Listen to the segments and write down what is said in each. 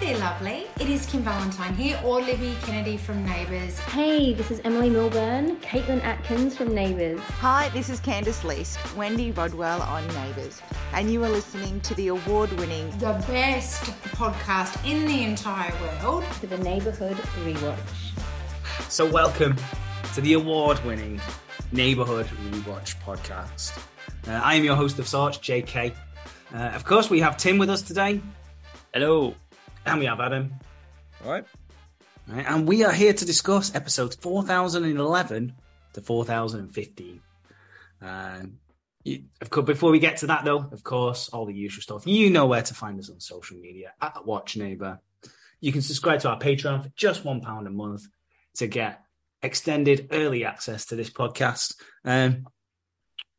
there, lovely. It is Kim Valentine here, or Libby Kennedy from Neighbours. Hey, this is Emily Milburn, Caitlin Atkins from Neighbours. Hi, this is Candice Leask, Wendy Rodwell on Neighbours, and you are listening to the award winning The best podcast in the entire world. To the Neighbourhood Rewatch. So, welcome to the award winning Neighbourhood Rewatch podcast. Uh, I am your host of sorts, JK. Uh, of course, we have Tim with us today. Hello. And we have Adam. All right. Right, and we are here to discuss episodes 4011 to 4015. Uh, you- of course, before we get to that, though, of course, all the usual stuff. You know where to find us on social media at Watch Neighbor. You can subscribe to our Patreon for just one pound a month to get extended early access to this podcast. Um,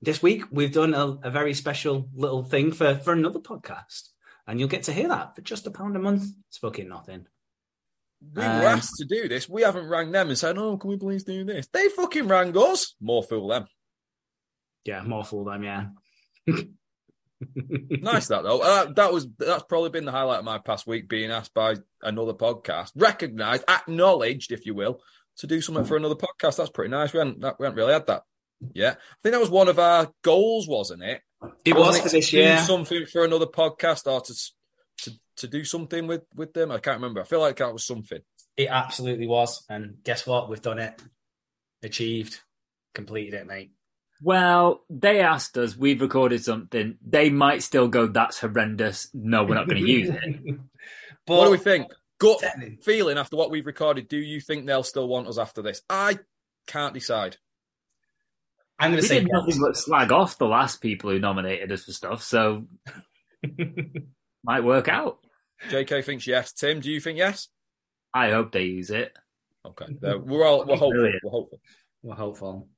this week, we've done a, a very special little thing for, for another podcast, and you'll get to hear that for just a pound a month. It's fucking nothing. We Um, were asked to do this. We haven't rang them and said, "Oh, can we please do this?" They fucking rang us. More fool them. Yeah, more fool them, yeah. Nice that though. Uh, that was that's probably been the highlight of my past week. Being asked by another podcast, recognised, acknowledged, if you will, to do something for another podcast. That's pretty nice. We hadn't that, we hadn't really had that. Yeah, I think that was one of our goals, wasn't it? It was Wasn't for this year. something for another podcast or to to to do something with with them. I can't remember. I feel like that was something. It absolutely was. And guess what? We've done it. Achieved. Completed it, mate. Well, they asked us, we've recorded something. They might still go, that's horrendous. No, we're not going to use it. but what do we think? Gut feeling after what we've recorded. Do you think they'll still want us after this? I can't decide. I'm going We to say did yes. nothing but slag off the last people who nominated us for stuff, so might work out. JK thinks yes. Tim, do you think yes? I hope they use it. Okay, there- we're all we're hopeful. Brilliant. We're hopeful. We're hopeful.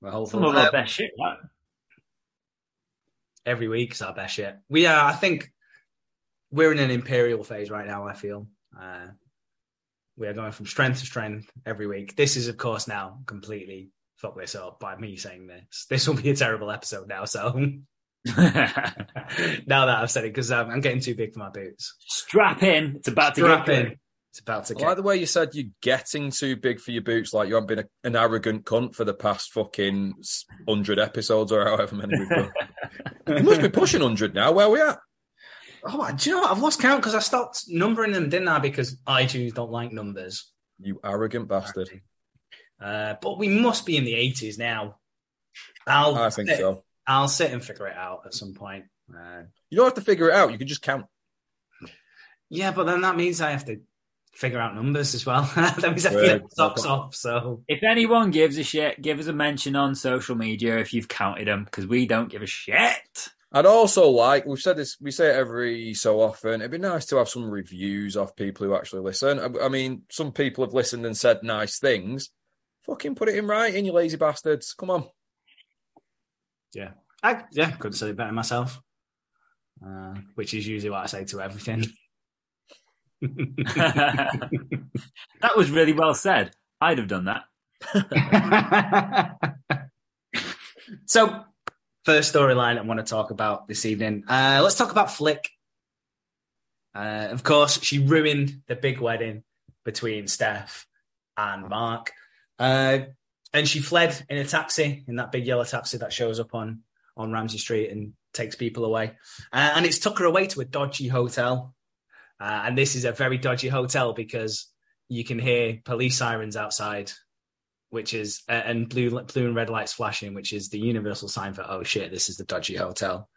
We're Some hopeful. of our Uh, best shit. That. every week is our best shit. We are, I think, we're in an imperial phase right now. I feel uh, we are going from strength to strength every week. This is, of course, now completely fuck this up by me saying this. This will be a terrible episode now. So now that I've said it, because um, I'm getting too big for my boots. Strap in. It's about to Strap get in. good. It's about to I get. like the way you said you're getting too big for your boots. Like you haven't been a, an arrogant cunt for the past fucking hundred episodes or however many we've done. you must be pushing hundred now. Where are we at? Oh, do you know what? I've lost count because I stopped numbering them, didn't I? Because iTunes don't like numbers. You arrogant bastard. Uh, but we must be in the 80s now. I'll I think sit, so. I'll sit and figure it out at some point. Uh, You don't have to figure it out. You can just count. yeah, but then that means I have to figure out numbers as well. that means I have to get socks off. So If anyone gives a shit, give us a mention on social media if you've counted them, because we don't give a shit. I'd also like we've said this we say it every so often. It'd be nice to have some reviews of people who actually listen. I, I mean, some people have listened and said nice things. Fucking put it in writing, you lazy bastards. Come on. yeah, I yeah couldn't say it better myself. Uh, which is usually what I say to everything. that was really well said. I'd have done that. so, first storyline I want to talk about this evening. Uh, let's talk about Flick. Uh, of course, she ruined the big wedding between Steph and Mark. Uh, and she fled in a taxi, in that big yellow taxi that shows up on, on Ramsay Street and takes people away. Uh, and it's took her away to a dodgy hotel. Uh, and this is a very dodgy hotel because you can hear police sirens outside which is uh, and blue blue and red lights flashing, which is the universal sign for oh shit, this is the dodgy hotel.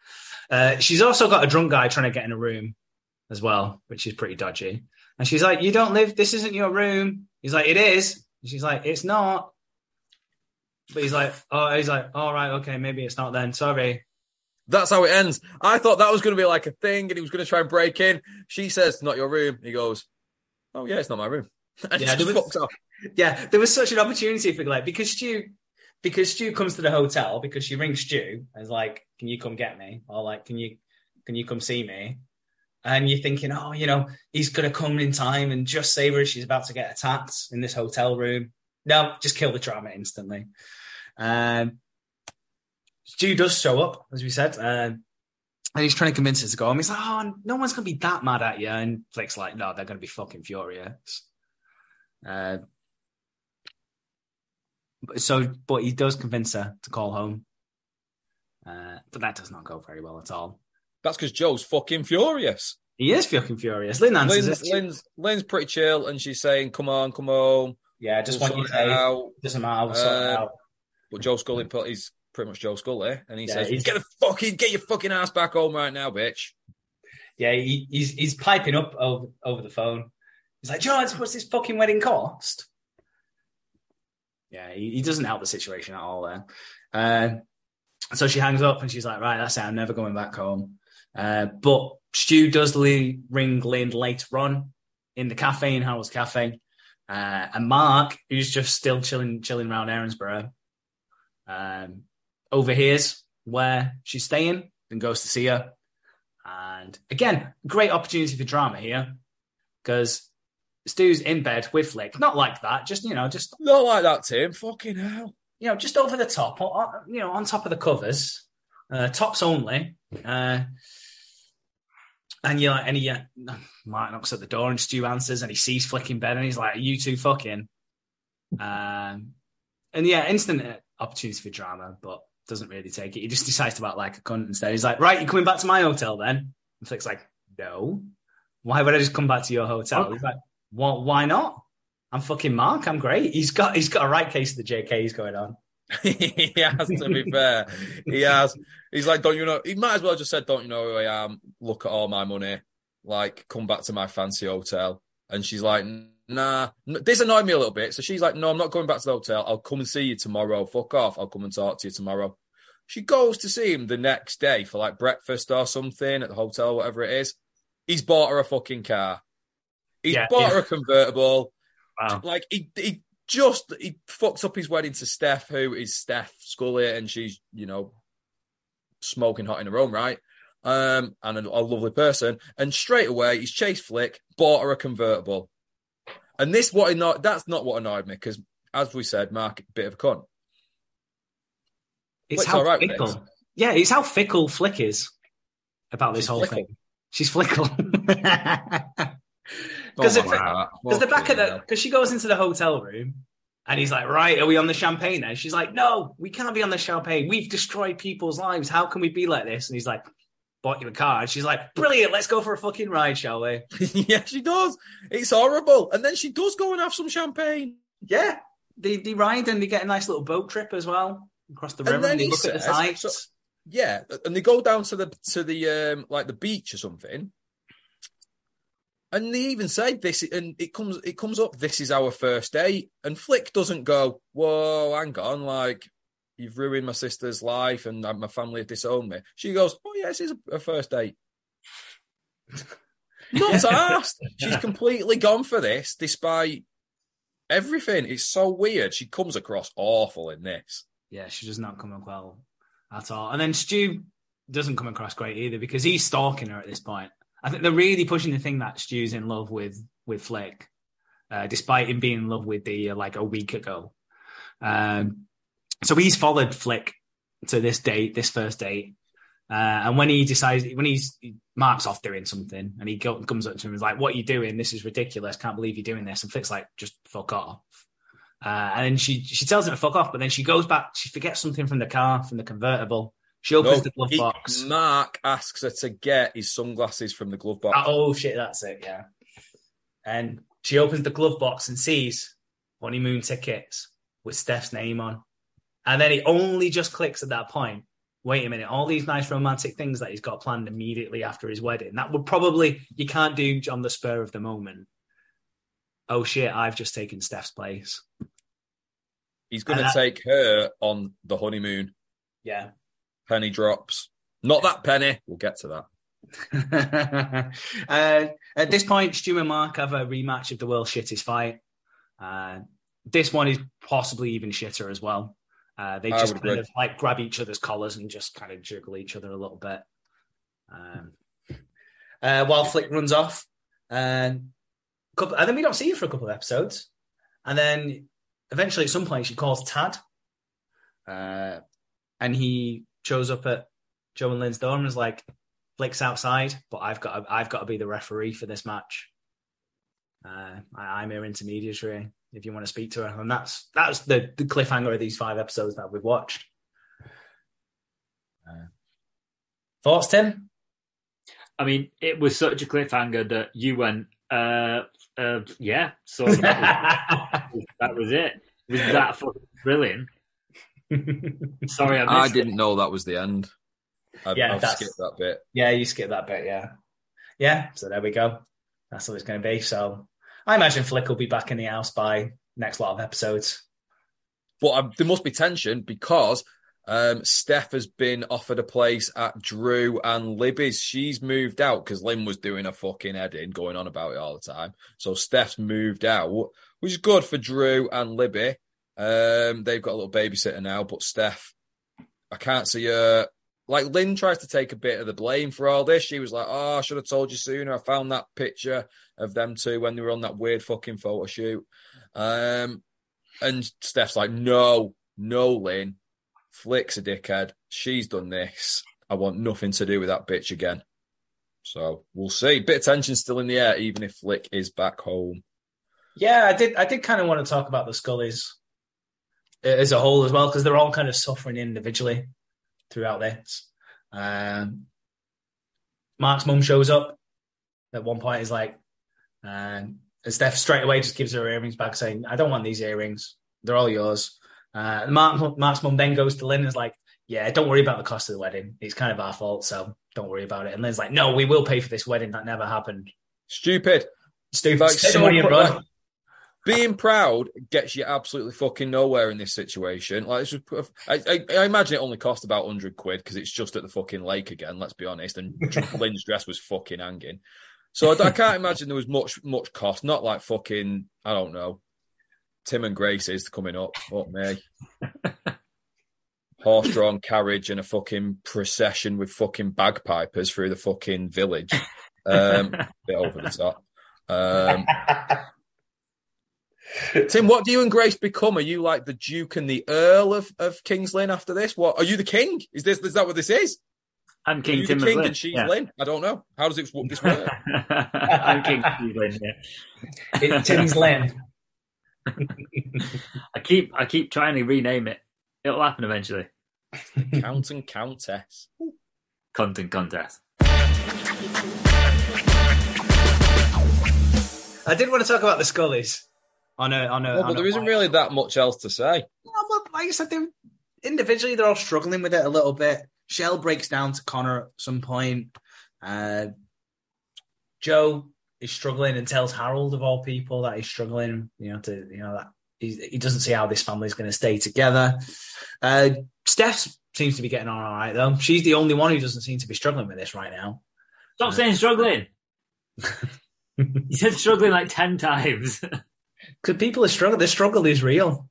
Uh, she's also got a drunk guy trying to get in a room as well, which is pretty dodgy. And she's like, "You don't live. This isn't your room." He's like, "It is." She's like, "It's not." But he's like, "Oh, he's like, all right, okay, maybe it's not then. Sorry." That's how it ends. I thought that was going to be like a thing and he was going to try and break in. She says, not your room. He goes, oh, yeah, it's not my room. And Yeah, there was- fucks off. yeah, there was such an opportunity for like because Stu because Stu comes to the hotel because she rings Stu and is like, "Can you come get me?" or like, "Can you can you come see me?" And you're thinking, "Oh, you know, he's gonna come in time and just save her. She's about to get attacked in this hotel room." No, just kill the drama instantly. Um, Stu does show up, as we said. Um, And he's trying to convince her to go home. He's like, oh, no one's going to be that mad at you. And Flick's like, no, they're going to be fucking furious. Uh, so, but he does convince her to call home. Uh, but that does not go very well at all. That's because Joe's fucking furious. He is fucking furious. Lynn answers Lynn's, it. Lynn's, Lynn's pretty chill and she's saying, come on, come home. Yeah, just We'll want you to it out. doesn't matter, we'll sort it Uh, out. But Joe Scully, put he's pretty much Joe Scully, and he Yeah, says, he's- "Get the fucking, get your fucking ass back home right now, bitch." Yeah, he, he's he's piping up over, over the phone. He's like, George, what's this fucking wedding cost? Yeah, he, he doesn't help the situation at all there. Uh, so she hangs up and she's like, right, that's it, I'm never going back home. Uh, but Stu does ring Lynn later on in the cafe in Harold's Cafe. Uh, and Mark, who's just still chilling chilling around Erinsborough, um, overhears where she's staying and goes to see her. And again, great opportunity for drama here because Stu's in bed with Flick. Not like that, just, you know, just, Not like that, Tim. Fucking hell. you know, just over the top, or, you know, on top of the covers, uh, tops only. Uh, and you're like, and he, uh, Mark knocks at the door and Stu answers and he sees Flick in bed and he's like, you two fucking. Um, and yeah, instant opportunity for drama, but doesn't really take it. He just decides to act like a cunt instead. He's like, right, you're coming back to my hotel then? And Flick's like, no. Why would I just come back to your hotel? He's like, well, why not? I'm fucking Mark. I'm great. He's got he's got a right case of the JK's going on. he has to be fair. He has. He's like, don't you know? He might as well just said, don't you know who I am? Look at all my money. Like, come back to my fancy hotel. And she's like, nah. This annoyed me a little bit. So she's like, no, I'm not going back to the hotel. I'll come and see you tomorrow. Fuck off. I'll come and talk to you tomorrow. She goes to see him the next day for like breakfast or something at the hotel, whatever it is. He's bought her a fucking car. He's Yeah, bought yeah. her a convertible. Wow. Like he he just he fucked up his wedding to Steph, who is Steph Scully, and she's you know smoking hot in her own right, um, and a, a lovely person. And straight away he's chased Flick, bought her a convertible, and this what annoyed, that's not what annoyed me because as we said, Mark bit of a cunt. It's Flick's how all right with fickle. this. Yeah, it's how fickle Flick is about this She's whole thing. She's fickle. Oh Because my because the back of the because she goes into the hotel room and he's like, right, are we on the champagne then? She's like, no, we can't be on the champagne. We've destroyed people's lives. How can we be like this? And he's like, bought you a car. And she's like, brilliant. Let's go for a fucking ride, shall we? yeah, she does. It's horrible, and then she does go and have some champagne. Yeah. They they ride and they get a nice little boat trip as well across the And river. then And they he look at the sights. so- Yeah, and they go down to the to the um like the beach or something. And they even say this, and it comes it comes up. This is our first date, and Flick doesn't go. Whoa, hang on, like you've ruined my sister's life, and my family have disowned me. She goes, oh yeah, this is a, a first date. Not asked. She's completely gone for this, despite everything. It's so weird. She comes across awful in this. Yeah, she does not come up well at all. And then Stu doesn't come across great either because he's stalking her at this point. I think they're really pushing the thing that Stu's in love with with Flick, uh, despite him being in love with the uh, like a week ago. Um, so he's followed Flick to this date, this first date. Uh, and when he decides, when he's he Mark's off doing something, and he go, comes up to him and is like, "What are you doing? This is ridiculous. Can't believe you're doing this." And Flick's like, "Just fuck off." Uh, and then she she tells him to fuck off, but then she goes back. She forgets something from the car, from the convertible. She opens No, the glove he- box. Mark asks her to get his sunglasses from the glove box. Ah, oh shit, that's it. Yeah. And she opens the glove box and sees honeymoon tickets with Steph's name on. And then it only just clicks at that point. Wait a minute, all these nice romantic things that he's got planned immediately after his wedding. That would probably you can't do on the spur of the moment. Oh shit, I've just taken Steph's place. He's gonna that- take her on the honeymoon. Yeah. Penny drops. Not that penny. We'll get to that. uh, at this point, Stu and Mark have a rematch of the world's shittest fight. Uh, this one is possibly even shitter as well. Uh, they just kind agree. of like grab each other's collars and just kind of jiggle each other a little bit. Um, uh, while Flick runs off, and, couple, and then we don't see you for a couple of episodes, and then eventually at some point she calls Tad, uh, and he shows up at Joe and Lynn's dorm and is like, Flick's outside, but I've got to, I've got to be the referee for this match. Uh, I, I'm her intermediary if you want to speak to her, and that's that's the, the cliffhanger of these five episodes that we've watched. Uh, thoughts, Tim? I mean, it was such a cliffhanger that you went, uh, uh, yeah, so that was, that was it. It was that fucking brilliant. Sorry, I, I didn't it. know that was the end. I, Yeah, I've skipped that bit. Yeah, you skip that bit, yeah. Yeah, so there we go. That's what it's going to be. So I imagine Flick will be back in the house by next lot of episodes. But um, there must be tension because um, Steph has been offered a place at Drew and Libby's. She's moved out because Lynn was doing a fucking head in, going on about it all the time. So Steph's moved out, which is good for Drew and Libby. Um, they've got a little babysitter now, but Steph, I can't see her. Like Lynn tries to take a bit of the blame for all this. She was like, "Oh, I should have told you sooner. I found that picture of them two when they were on that weird fucking photo shoot." Um, and Steph's like, no, no, Lynn. Flick's a dickhead. She's done this. I want nothing to do with that bitch again. So we'll see. Bit of tension still in the air, even if Flick is back home. Yeah, I did. I did kind of want to talk about the Scullies as a whole as well because they're all kind of suffering individually throughout this. Um, Mark's mum shows up at one point. Is like, um, and Steph straight away just gives her earrings back, saying, "I don't want these earrings. They're all yours." Uh, Mark, Mark's mum then goes to Lynn and is like, "Yeah, don't worry about the cost of the wedding. It's kind of our fault, so don't worry about it." And Lynn's like, "No, we will pay for this wedding. That never happened." Stupid. Stupid. Like, Spend so money and pr- like, being proud gets you absolutely fucking nowhere in this situation. Like, I, I, I imagine it only cost about hundred quid because it's just at the fucking lake again. Let's be honest. And Lynn's dress was fucking hanging, so I, I can't imagine there was much much cost. Not like fucking I don't know. Tim and Grace is coming up. Fuck me. Horse-drawn carriage and a fucking procession with fucking bagpipers through the fucking village. Um, bit over the top. Um, Tim, what do you and Grace become? Are you like the Duke and the Earl of, of King's Lynn after this? What are you the king? Is this is that what this is? I'm King you Tim king Lynn. and she's Yeah. Lynn? I don't know. How does it work? This work? I'm King Steve Lynn. Yeah. It- Tim's Lynn. I keep I keep trying to rename it. It'll happen eventually. Count and Countess. Count and contest. I did want to talk about the Scullies on a on a. No, on but a there isn't really that much else to say. Well, but like I said, they individually they're all struggling with it a little bit. Shell breaks down to Connor at some point. Uh, Joe is struggling and tells Harold of all people that he's struggling. You know, to you know that he, he doesn't see how this family is going to stay together. Uh, Steph seems to be getting on all right though. She's the only one who doesn't seem to be struggling with this right now. Stop saying struggling. You said struggling like ten times. Because people are struggling. The struggle is real.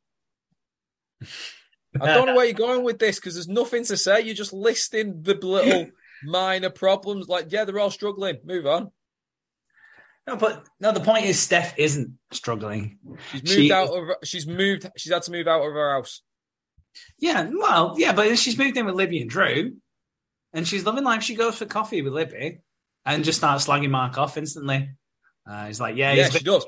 I don't know where you're going with this because there's nothing to say. You're just listing the little minor problems. Like, yeah, they're all struggling. Move on. No, but no. The point is, Steph isn't struggling. She's moved She- out of. She's moved. She's had to move out of her house. Yeah, well, yeah, but she's moved in with Libby and Drew, and she's loving life. She goes for coffee with Libby and just starts slagging Mark off instantly. Uh, he's like, yeah, Yeah, he's she does.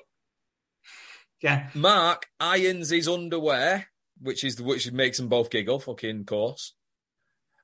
Yeah, Mark irons his underwear, which is which makes them both giggle. Fucking course.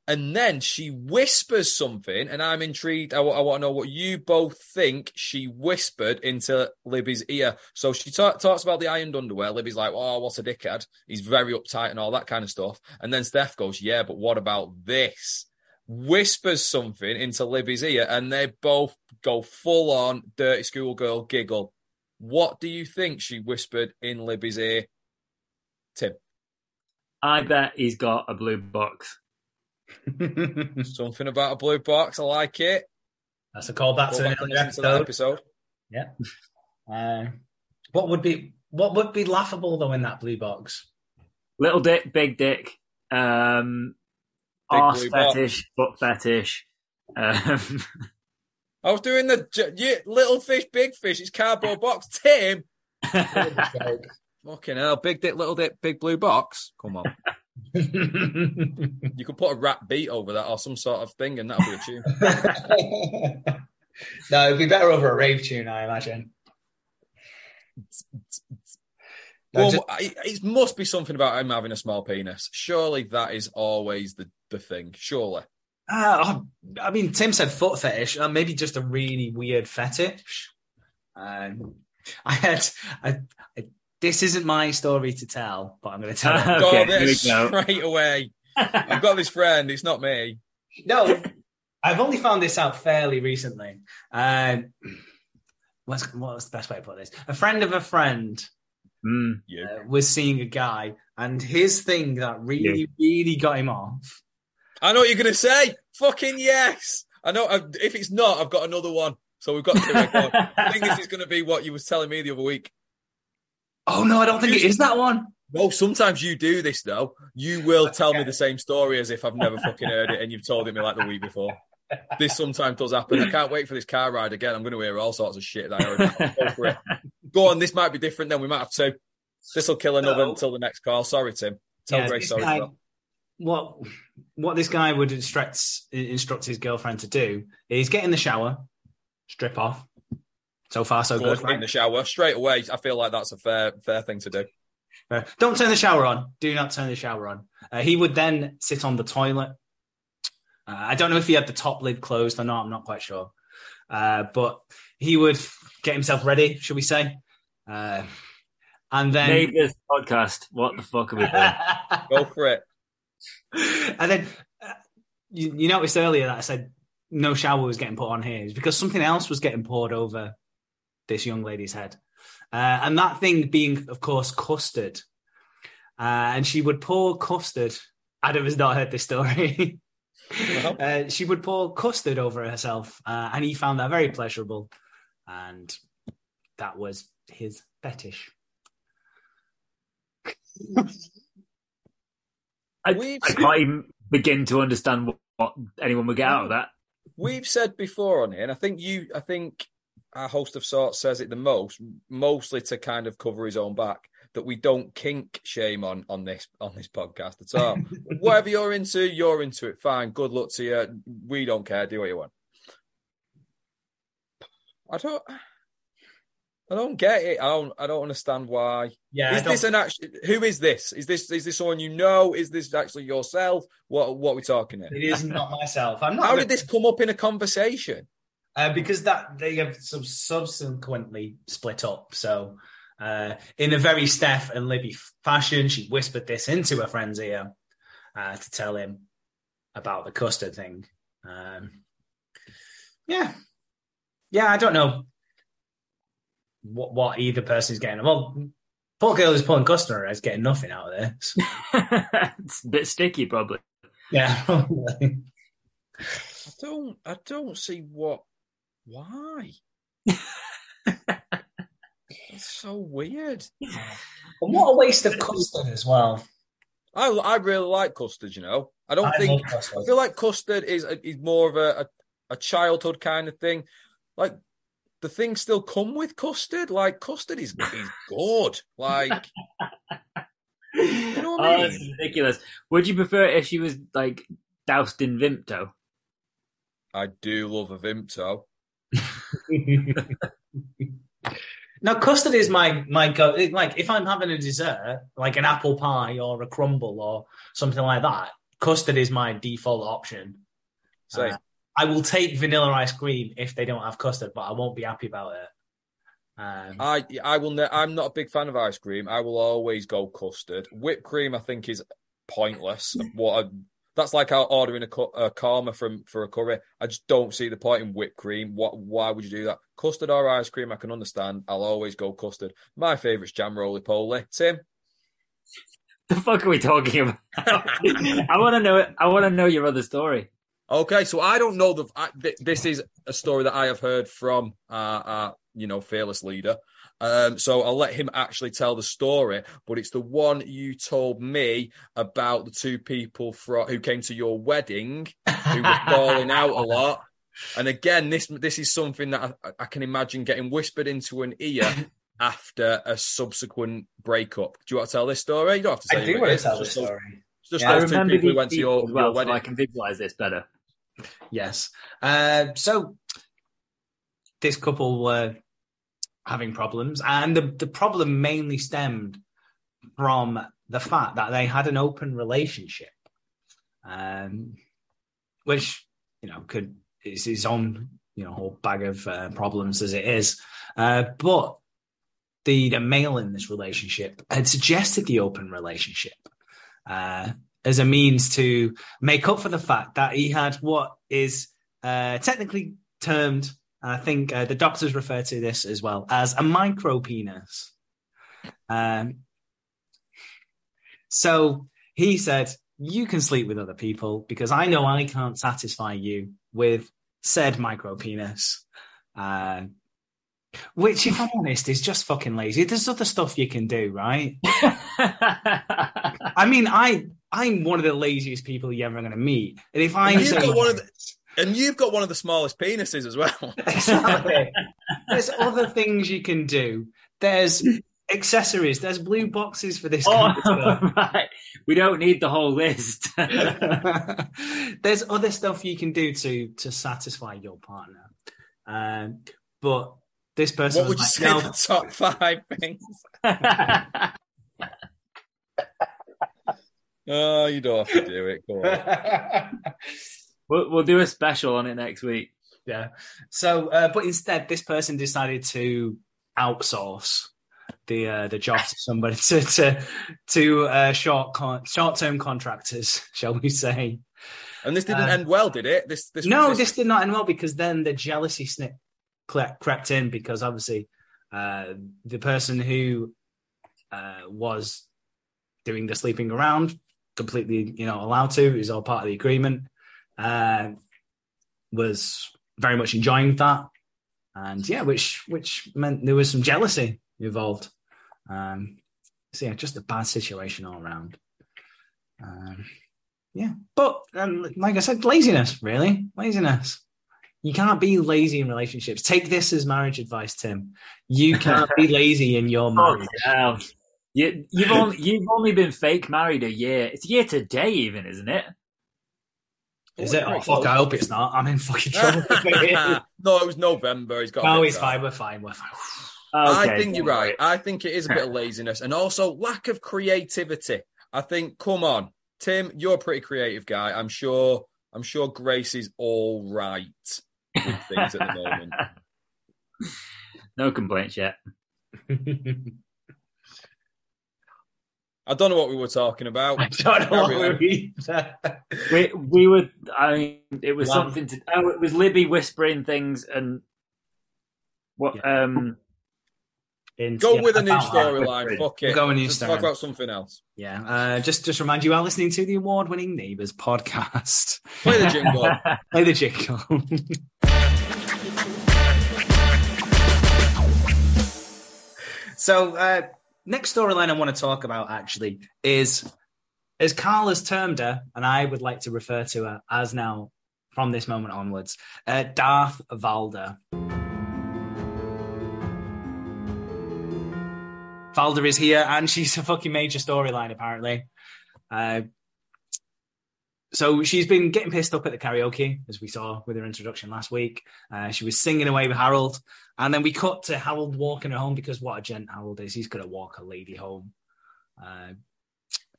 And then she whispers something, and I'm intrigued. I, want to know what you both think she whispered into Libby's ear. So she ta- talks about the ironed underwear. Libby's like, "Oh, what a dickhead! He's very uptight and all that kind of stuff." And then Steph goes, "Yeah, but what about this?" Whispers something into Libby's ear, and they both go full on dirty schoolgirl giggle. What do you think she whispered in Libby's ear? Tim, I bet he's got a blue box. something about a blue box. I like it. that's a callback Go to an back and earlier to that episode. episode. Yeah. Uh, what would be what would be laughable though in that blue box? Little dick, big dick, um, Big arse blue box. fetish, foot fetish. Um, I was doing the yeah, little fish, big fish. It's cardboard box. Tim, fucking hell, big dick, little dick, big blue box. Come on. You could put a rap beat over that or some sort of thing, and that'll be a tune. no, it'd be better over a rave tune, I imagine. No, Well, just- it, it must be something about him having a small penis. Surely that is always the, the thing. Surely. Ah, oh, I mean, Tim said foot fetish. Uh, maybe just a really weird fetish. Um, I had. I, I, this isn't my story to tell, but I'm going to tell it. Okay, Got this go. straight away. I've got this friend. It's not me. no, I've only found this out fairly recently. Um, what's what's the best way to put this? A friend of a friend Mm. You. uh, was seeing a guy, and his thing that really, really got him off. I know what you're going to say. Fucking yes. I know. I, if it's not, I've got another one. So we've got to record. I think this is going to be what you was telling me the other week. Oh no, I don't think it is that one. No, sometimes you do this though. You will tell me the same story as if I've never fucking heard it, and you've told it me like the week before. This sometimes does happen. I can't wait for this car ride again. I'm going to hear all sorts of shit that I already. Go for it. Go on. This might be different. Then we might have two. This will kill another No. until the next call. Sorry, Tim. Tell Yeah, Grace sorry. guy- bro. What what this guy would instruct instruct his girlfriend to do is get in the shower, strip off. So far, so Go good. in the shower straight away. I feel like that's a fair fair thing to do. Uh, don't turn the shower on. Do not turn the shower on. Uh, he would then sit on the toilet. Uh, I don't know if he had the top lid closed or not. I'm not quite sure. Uh, but he would get himself ready, should we say? Uh, and then Neighbours podcast. What the fuck are we doing? Go for it. and then uh, you, you noticed earlier that I said no shower was getting put on here is because something else was getting poured over this young lady's head. Uh, and that thing being, of course, custard. Uh, and she would pour custard. Adam has not heard this story. Uh, she would pour custard over herself, uh, and he found that very pleasurable. And that was his fetish. I, We've- I can't even begin to understand what, what anyone would get out of that. We've said before on here, and I think you, I think our host of sorts says it the most, mostly to kind of cover his own back, that we don't kink shame on on this on this podcast at all. Whatever you're into, you're into it. Fine, good luck to you. We don't care. Do what you want. I don't. I don't get it. I don't. I don't understand why. Yeah, is this an actual? Who is this? Is this is this someone you know? Is this actually yourself? What what are we talking here? it is not myself. I'm not. How did this come up in a conversation? Uh, because that they have sub- subsequently split up. So, uh, in a very Steph and Libby fashion, she whispered this into her friend's ear uh, to tell him about the custard thing. Um, yeah, yeah. I don't know what what either person is getting. Well, poor girl who's pulling custard is getting nothing out of this. it's a bit sticky, probably. yeah. I don't. I don't see what. Why? It's so weird. and what a waste of custard as well. I I really like custard. You know, I don't I think. love custard. I feel like custard is is more of a, a a childhood kind of thing. Like the things still come with custard. Like custard is is good. Like you know what I Oh, it's mean? ridiculous. Would you prefer it if she was like doused in Vimto? I do love a Vimto. now, custard is my my go. Like if I'm having a dessert, like an apple pie or a crumble or something like that, custard is my default option. Say, Uh, I will take vanilla ice cream if they don't have custard, but I won't be happy about it. Um, I I will. Ne- I'm not a big fan of ice cream. I will always go custard. Whipped cream, I think, is pointless. what I, that's like ordering a, cu- a korma from for a curry. I just don't see the point in whipped cream. What? Why would you do that? Custard or ice cream, I can understand. I'll always go custard. My favourite's jam roly poly. Tim, The fuck are we talking about? I want to know. It. I want to know your other story. Okay, so I don't know the. I, th- this is a story that I have heard from uh, uh you know, fearless leader. Um, so I'll let him actually tell the story, but it's the one you told me about the two people fro- who came to your wedding who were falling out a lot. And again, this this is something that I, I can imagine getting whispered into an ear after a subsequent breakup. Do you want to tell this story? You don't have to say I do want to tell just this story. just Yeah, I those two remember people who went to people your, as well, your so I can visualize this better. Yes. Uh, so this couple were having problems, and the, the problem mainly stemmed from the fact that they had an open relationship, um, which you know could is his own you know whole bag of uh, problems as it is, uh, but. The, the male in this relationship had suggested the open relationship uh, as a means to make up for the fact that he had what is uh, technically termed, and I think uh, the doctors refer to this as well, as a micro penis. Um, so he said, You can sleep with other people because I know I can't satisfy you with said micro penis. Uh, which, if I'm honest, is just fucking lazy. There's other stuff you can do, right? I mean, I I'm one of the laziest people you're ever going to meet, and if I And you've got one of the- And you've got one of the smallest penises as well. exactly, there's other things you can do. There's accessories. There's blue boxes for this oh, kind of stuff. right. We don't need the whole list. there's other stuff you can do to to satisfy your partner. Um, but this person what would you like, say "No." the top five things? Oh, you don't have to do it. Go on. we'll, we'll do a special on it next week. Yeah. So, uh, but instead, this person decided to outsource the uh, the job to somebody to to to uh, short con- short term contractors, shall we say? And this didn't Uh, end well, did it? This, this no, this, this did not end well because then the jealousy snip crept in because obviously uh, the person who uh, was doing the sleeping around completely, you know, allowed to is all part of the agreement. Uh, was very much enjoying that, and yeah, which which meant there was some jealousy involved. Um, so yeah, just a bad situation all around. Um, yeah, but um, like I said, laziness, really, laziness. You can't be lazy in relationships. Take this as marriage advice, Tim. You can't be lazy in your marriage. Hell. You, you've only you've only been fake married a year. It's a year today, even, isn't it? Is it? Oh, fuck, I hope it's not. I'm in fucking trouble. no, it was November. He's got. a no, it's fine. We're fine. We're fine. Okay, I think you're right. worry. I think it is a bit of laziness and also lack of creativity. I think, come on, Tim, you're a pretty creative guy. I'm sure. I'm sure Grace is all right with things at the moment. no complaints yet. I don't know what we were talking about. I don't know what Carry on. we We we were. I mean, it was Wow. something to. Oh, it was Libby whispering things and what? Um, Go Yeah, with a new storyline. Fuck We'll it. go with a new Just talk about something else. Yeah. Uh, just just remind you, are listening to the award-winning Neighbours podcast. Play the jingle. Play the jingle. so, uh, next storyline I want to talk about actually is, as Carl has termed her, and I would like to refer to her as now from this moment onwards, uh, Darth Valda. Valda is here, and she's a fucking major storyline apparently. Uh, so she's been getting pissed up at the karaoke, as we saw with her introduction last week. Uh, she was singing away with Harold, and then we cut to Harold walking her home because what a gent Harold is. He's gonna walk a lady home, uh,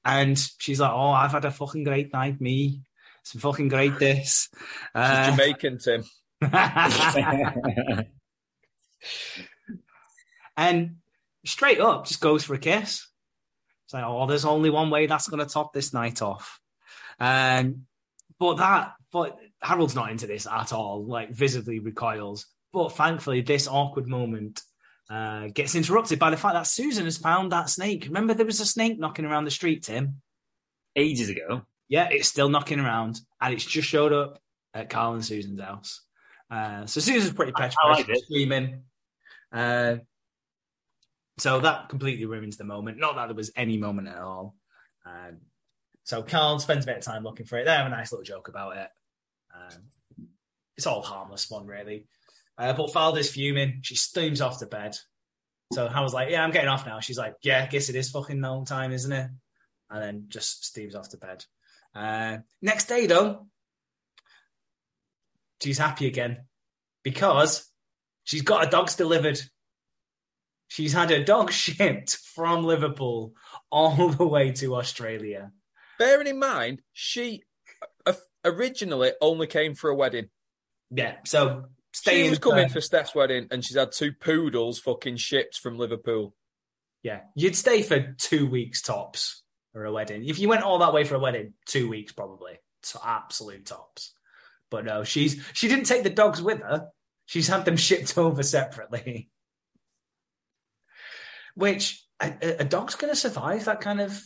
and she's like, "Oh, I've had a fucking great night, me. It's fucking great. This." She's Uh, Jamaican, Tim. and straight up just goes for a kiss. It's like, oh, there's only one way that's going to top this night off. Um, but that, but Harold's not into this at all. Like visibly recoils. But thankfully, this awkward moment uh, gets interrupted by the fact that Susan has found that snake. Remember, there was a snake knocking around the street, Tim. ages ago. Yeah, it's still knocking around, and it's just showed up at Carl and Susan's house. Uh, so Susan's pretty petrified, like screaming. Uh, so that completely ruins the moment. Not that there was any moment at all. Um, so Carl spends a bit of time looking for it. They have a nice little joke about it. Um, it's all harmless one, really. Uh, but Valda's fuming. She steams off to bed. So I was like, "Yeah, I'm getting off now." She's like, "Yeah, I guess it is fucking long time, isn't it?" and then just Steve's off to bed. Uh, next day, though, she's happy again because she's got her dogs delivered. She's had her dog shipped from Liverpool all the way to Australia. Bearing in mind, she uh, originally only came for a wedding. Yeah, so She was coming for Steph's wedding, and she's had two poodles fucking shipped from Liverpool. Yeah, you'd stay for two weeks tops for a wedding. If you went all that way for a wedding, two weeks probably, to absolute tops. But no, she's she didn't take the dogs with her. She's had them shipped over separately. Which a- a dog's going to survive that kind of.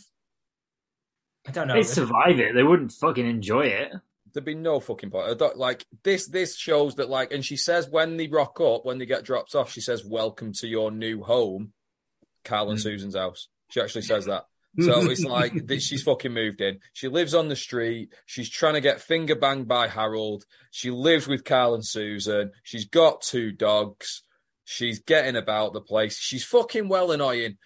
I don't know. They'd survive it. They wouldn't fucking enjoy it. There'd be no fucking point. Don't- Like this, this shows that like, and she says when they rock up, when they get dropped off, she says, "Welcome to your new home, Carl and Mm. Susan's house." She actually says that. So it's like that she's fucking moved in. She lives on the street. She's trying to get finger banged by Harold. She lives with Carl and Susan. She's got two dogs. She's getting about the place. She's fucking well annoying.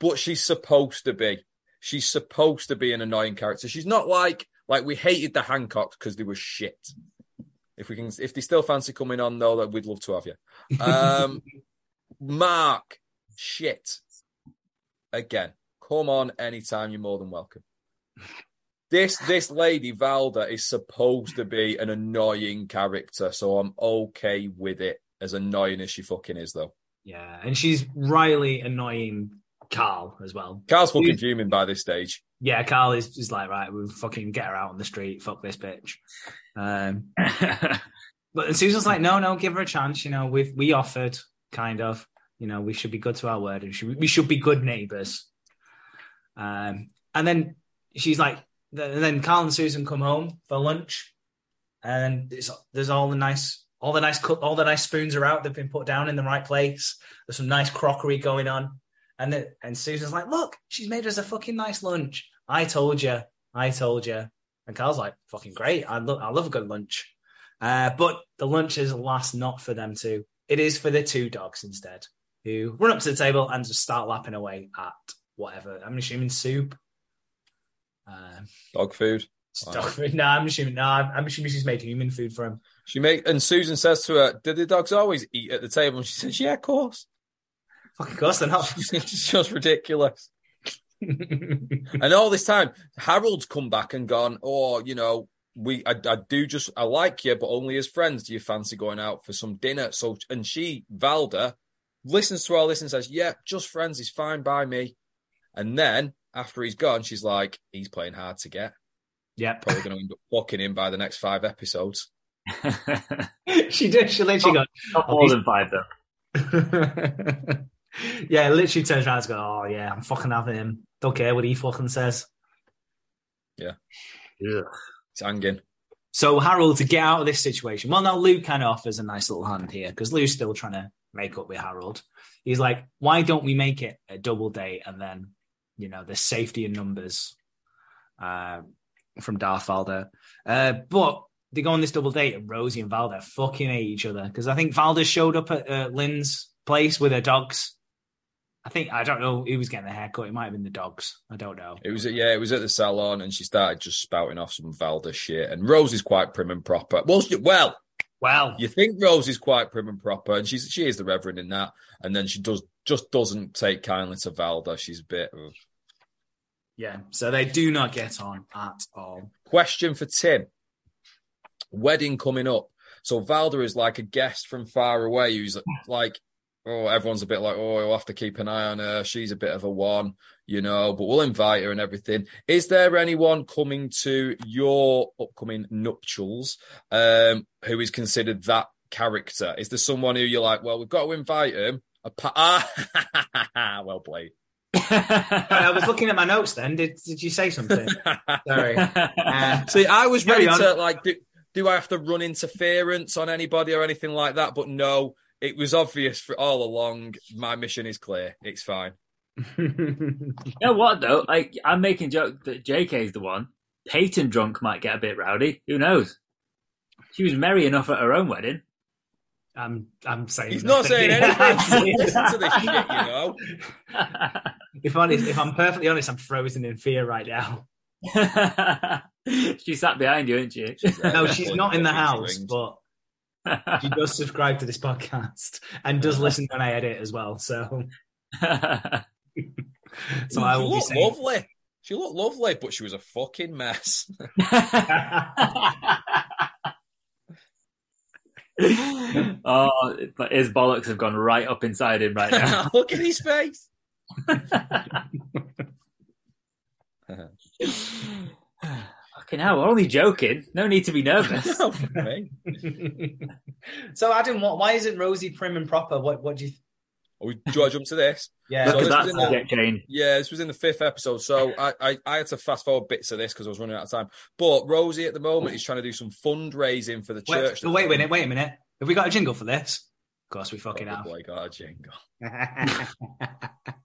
But she's supposed to be. She's supposed to be an annoying character. She's not like like we hated the Hancocks because they were shit. If we can, if they still fancy coming on though, that we'd love to have you. Um, Mark, shit. Again, come on anytime. You're more than welcome. This this lady Valda is supposed to be an annoying character, so I'm okay with it. As annoying as she fucking is, though. yeah, and she's really annoying Carl as well. Carl's fucking She's- fuming by this stage. Yeah, Carl is, is like, right, we'll fucking get her out on the street. Fuck this bitch. Um, But Susan's like, no, no, give her a chance. You know, we we offered, kind of. You know, we should be good to our word, and should, we should be good neighbors. Um, and then she's like, and then Carl and Susan come home for lunch, and it's, there's all the nice, all the nice, all the nice spoons are out. They've been put down in the right place. There's some nice crockery going on, and then and Susan's like, look, she's made us a fucking nice lunch. I told you, I told you. And Carl's like, fucking great. I love, I love a good lunch. Uh, but the lunch is last not for them two. It is for the two dogs instead, who run up to the table and just start lapping away at whatever. I'm assuming soup. Um, Dog food. dog food. No, I'm assuming. No, I'm, I'm assuming she's making human food for him. She make and Susan says to her, "Did the dogs always eat at the table?" And she says, "Yeah, of course." Fucking course they're not. it's just ridiculous. And all this time, Harold's come back and gone, "Oh, you know, we, I, I do just, I like you, but only as friends. Do you fancy going out for some dinner?" So, and she, Valda, listens to all this and says, "Yeah, just friends is fine by me." And then after he's gone, she's like, "He's playing hard to get. Yeah, Probably going to end up fucking him by the next five episodes." she did. She literally oh. got. Not more than five though. yeah, literally turns around and goes, "Oh yeah, I'm fucking having him. Don't care what he fucking says." Yeah, Ugh. It's hanging. So Harold to get out of this situation. Well, now Lou kind of offers a nice little hand here because Lou's still trying to make up with Harold. He's like, "Why don't we make it a double date and then, you know, there's safety in numbers." Uh, from Darth Valda, uh, but they go on this double date and Rosie and Valda fucking hate each other because I think Valda showed up at uh, Lynn's place with her dogs. I think I don't know who was getting the haircut. It might have been the dogs. I don't know. It was yeah, it was at the salon, and she started just spouting off some Valda shit. And Rose is quite prim and proper. Well, she, well, Well, you think Rose is quite prim and proper, and she's she is the Reverend in that. And then she does just doesn't take kindly to Valda. She's a bit. Of... yeah. So they do not get on at all. Question for Tim: Wedding coming up. So Valda is like a guest from far away who's like, oh, everyone's a bit like, oh, we'll have to keep an eye on her. She's a bit of a one, you know, but we'll invite her and everything. Is there anyone coming to your upcoming nuptials um, who is considered that character? Is there someone who you're like, well, we've got to invite him? A pa- ah, well played. I was looking at my notes. Then did did you say something? Sorry. Uh, See, I was ready to like, do, do I have to run interference on anybody or anything like that? But no, it was obvious for all along. My mission is clear. It's fine. You know what though? Like I'm making joke that JK is the one. Peyton drunk might get a bit rowdy. Who knows? She was merry enough at her own wedding. I'm I'm saying He's not saying anything. Listen to this shit, you know. if I'm honest, if I'm perfectly honest, I'm frozen in fear right now. she sat behind you, isn't she? No, she's not in the house, but she does subscribe to this podcast and does listen when I edit as well. So, so I will be saying. lovely. She looked lovely, but she was a fucking mess. oh, but his bollocks have gone right up inside him right now. Look at his face. Fucking hell, we're only joking. No need to be nervous. No, me. so, Adam, what, why isn't Rosie prim and proper? What what do you? Are we, oh, do I jump to this? Yeah, Look So at this that was in the- subject. Yeah, this was in the fifth episode, so I, I, I had to fast forward bits of this because I was running out of time. But Rosie at the moment is trying to do some fundraising for the wait, church. but wait a minute, wait a minute. Have we got a jingle for this? Of course, we fucking oh, have. Probably got a jingle.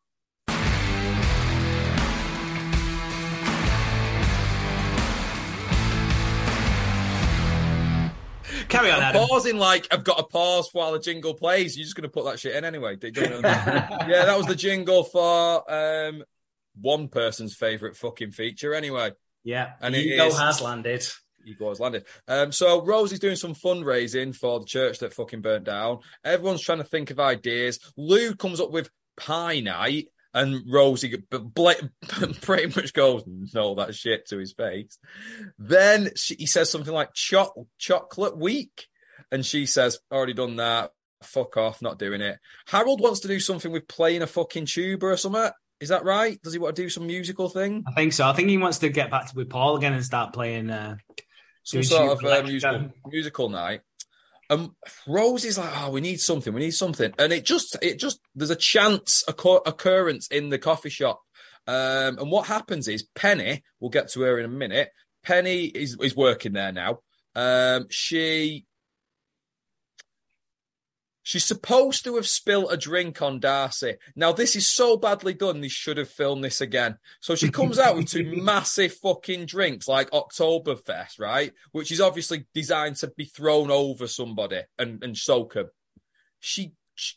Carry on, Adam. Pausing like I've got a pause while the jingle plays. You're just going to put that shit in anyway. Don't know. yeah, that was the jingle for um, one person's favorite fucking feature anyway. Yeah, And and it Ego is- has landed. Ego has landed. Um, so Rosie's doing some fundraising for the church that fucking burnt down. Everyone's trying to think of ideas. Lou comes up with pie night, and Rosie pretty much goes, "No, that shit" to his face. Then she, he says something like "Choc chocolate week," and she says, "Already done that. Fuck off, not doing it." Harold wants to do something with playing a fucking tuba or something. Is that right? Does he want to do some musical thing? I think so. I think he wants to get back to with Paul again and start playing. Uh, some sort of uh, musical musical night. Um, Rose is like, oh, we need something, we need something, and it just, it just, there's a chance occur- occurrence in the coffee shop, um, and what happens is Penny, we'll get to her in a minute. Penny is is working there now. Um, she She's supposed to have spilt a drink on Darcy. Now, this is so badly done, they should have filmed this again. So she comes out with two massive fucking drinks like Oktoberfest, right? Which is obviously designed to be thrown over somebody and, and soak them. She, she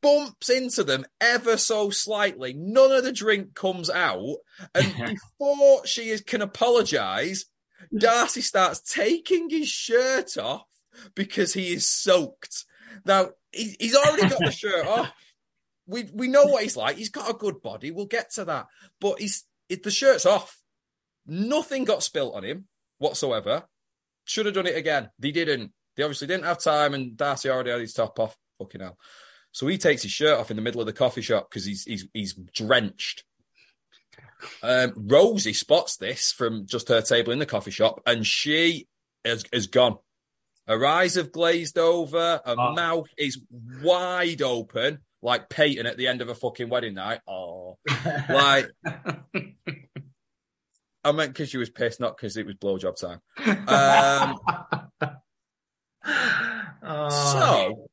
bumps into them ever so slightly. None of the drink comes out. And before she is, can apologize, Darcy starts taking his shirt off because he is soaked. Now he, he's already got the shirt off. We we know what he's like. He's got a good body. We'll get to that. But he's it, the shirt's off. Nothing got spilt on him whatsoever. Should have done it again. They didn't. They obviously didn't have time, and Darcy already had his top off. Fucking hell. So he takes his shirt off in the middle of the coffee shop because he's he's he's drenched. Um, Rosie spots this from just her table in the coffee shop, and she is, is gone. Her eyes have glazed over. Her Oh. mouth is wide open, like Peyton at the end of a fucking wedding night. Oh, like I meant because she was pissed, not because it was blowjob time. Um, Oh. so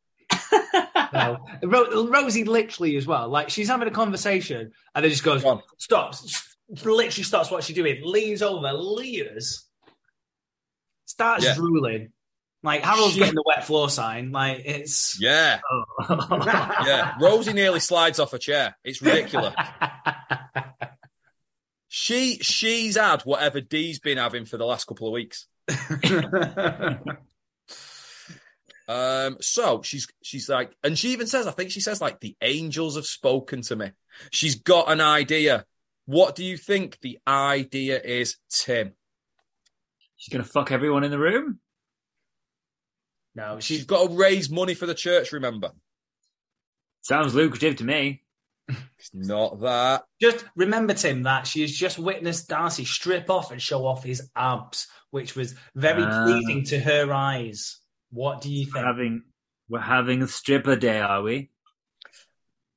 no. Ro- Rosie literally as well. Like she's having a conversation and then just goes, Go stops, literally stops what she's doing, leans over, leers, starts Yeah. drooling. Like Harold's She- getting the wet floor sign. Like it's yeah, yeah. Rosie nearly slides off a chair. It's ridiculous. She she's had whatever Dee's been having for the last couple of weeks. Um, so she's she's like, and she even says, I think she says like the angels have spoken to me. She's got an idea. What do you think the idea is, Tim? She's gonna fuck everyone in the room. No, She's she's got to raise money for the church. Remember, Sounds lucrative to me. it's not that. just remember, Tim, that she has just witnessed Darcy strip off and show off his abs, which was very Ah. pleasing to her eyes. What do you think? having we're having a stripper day, are we?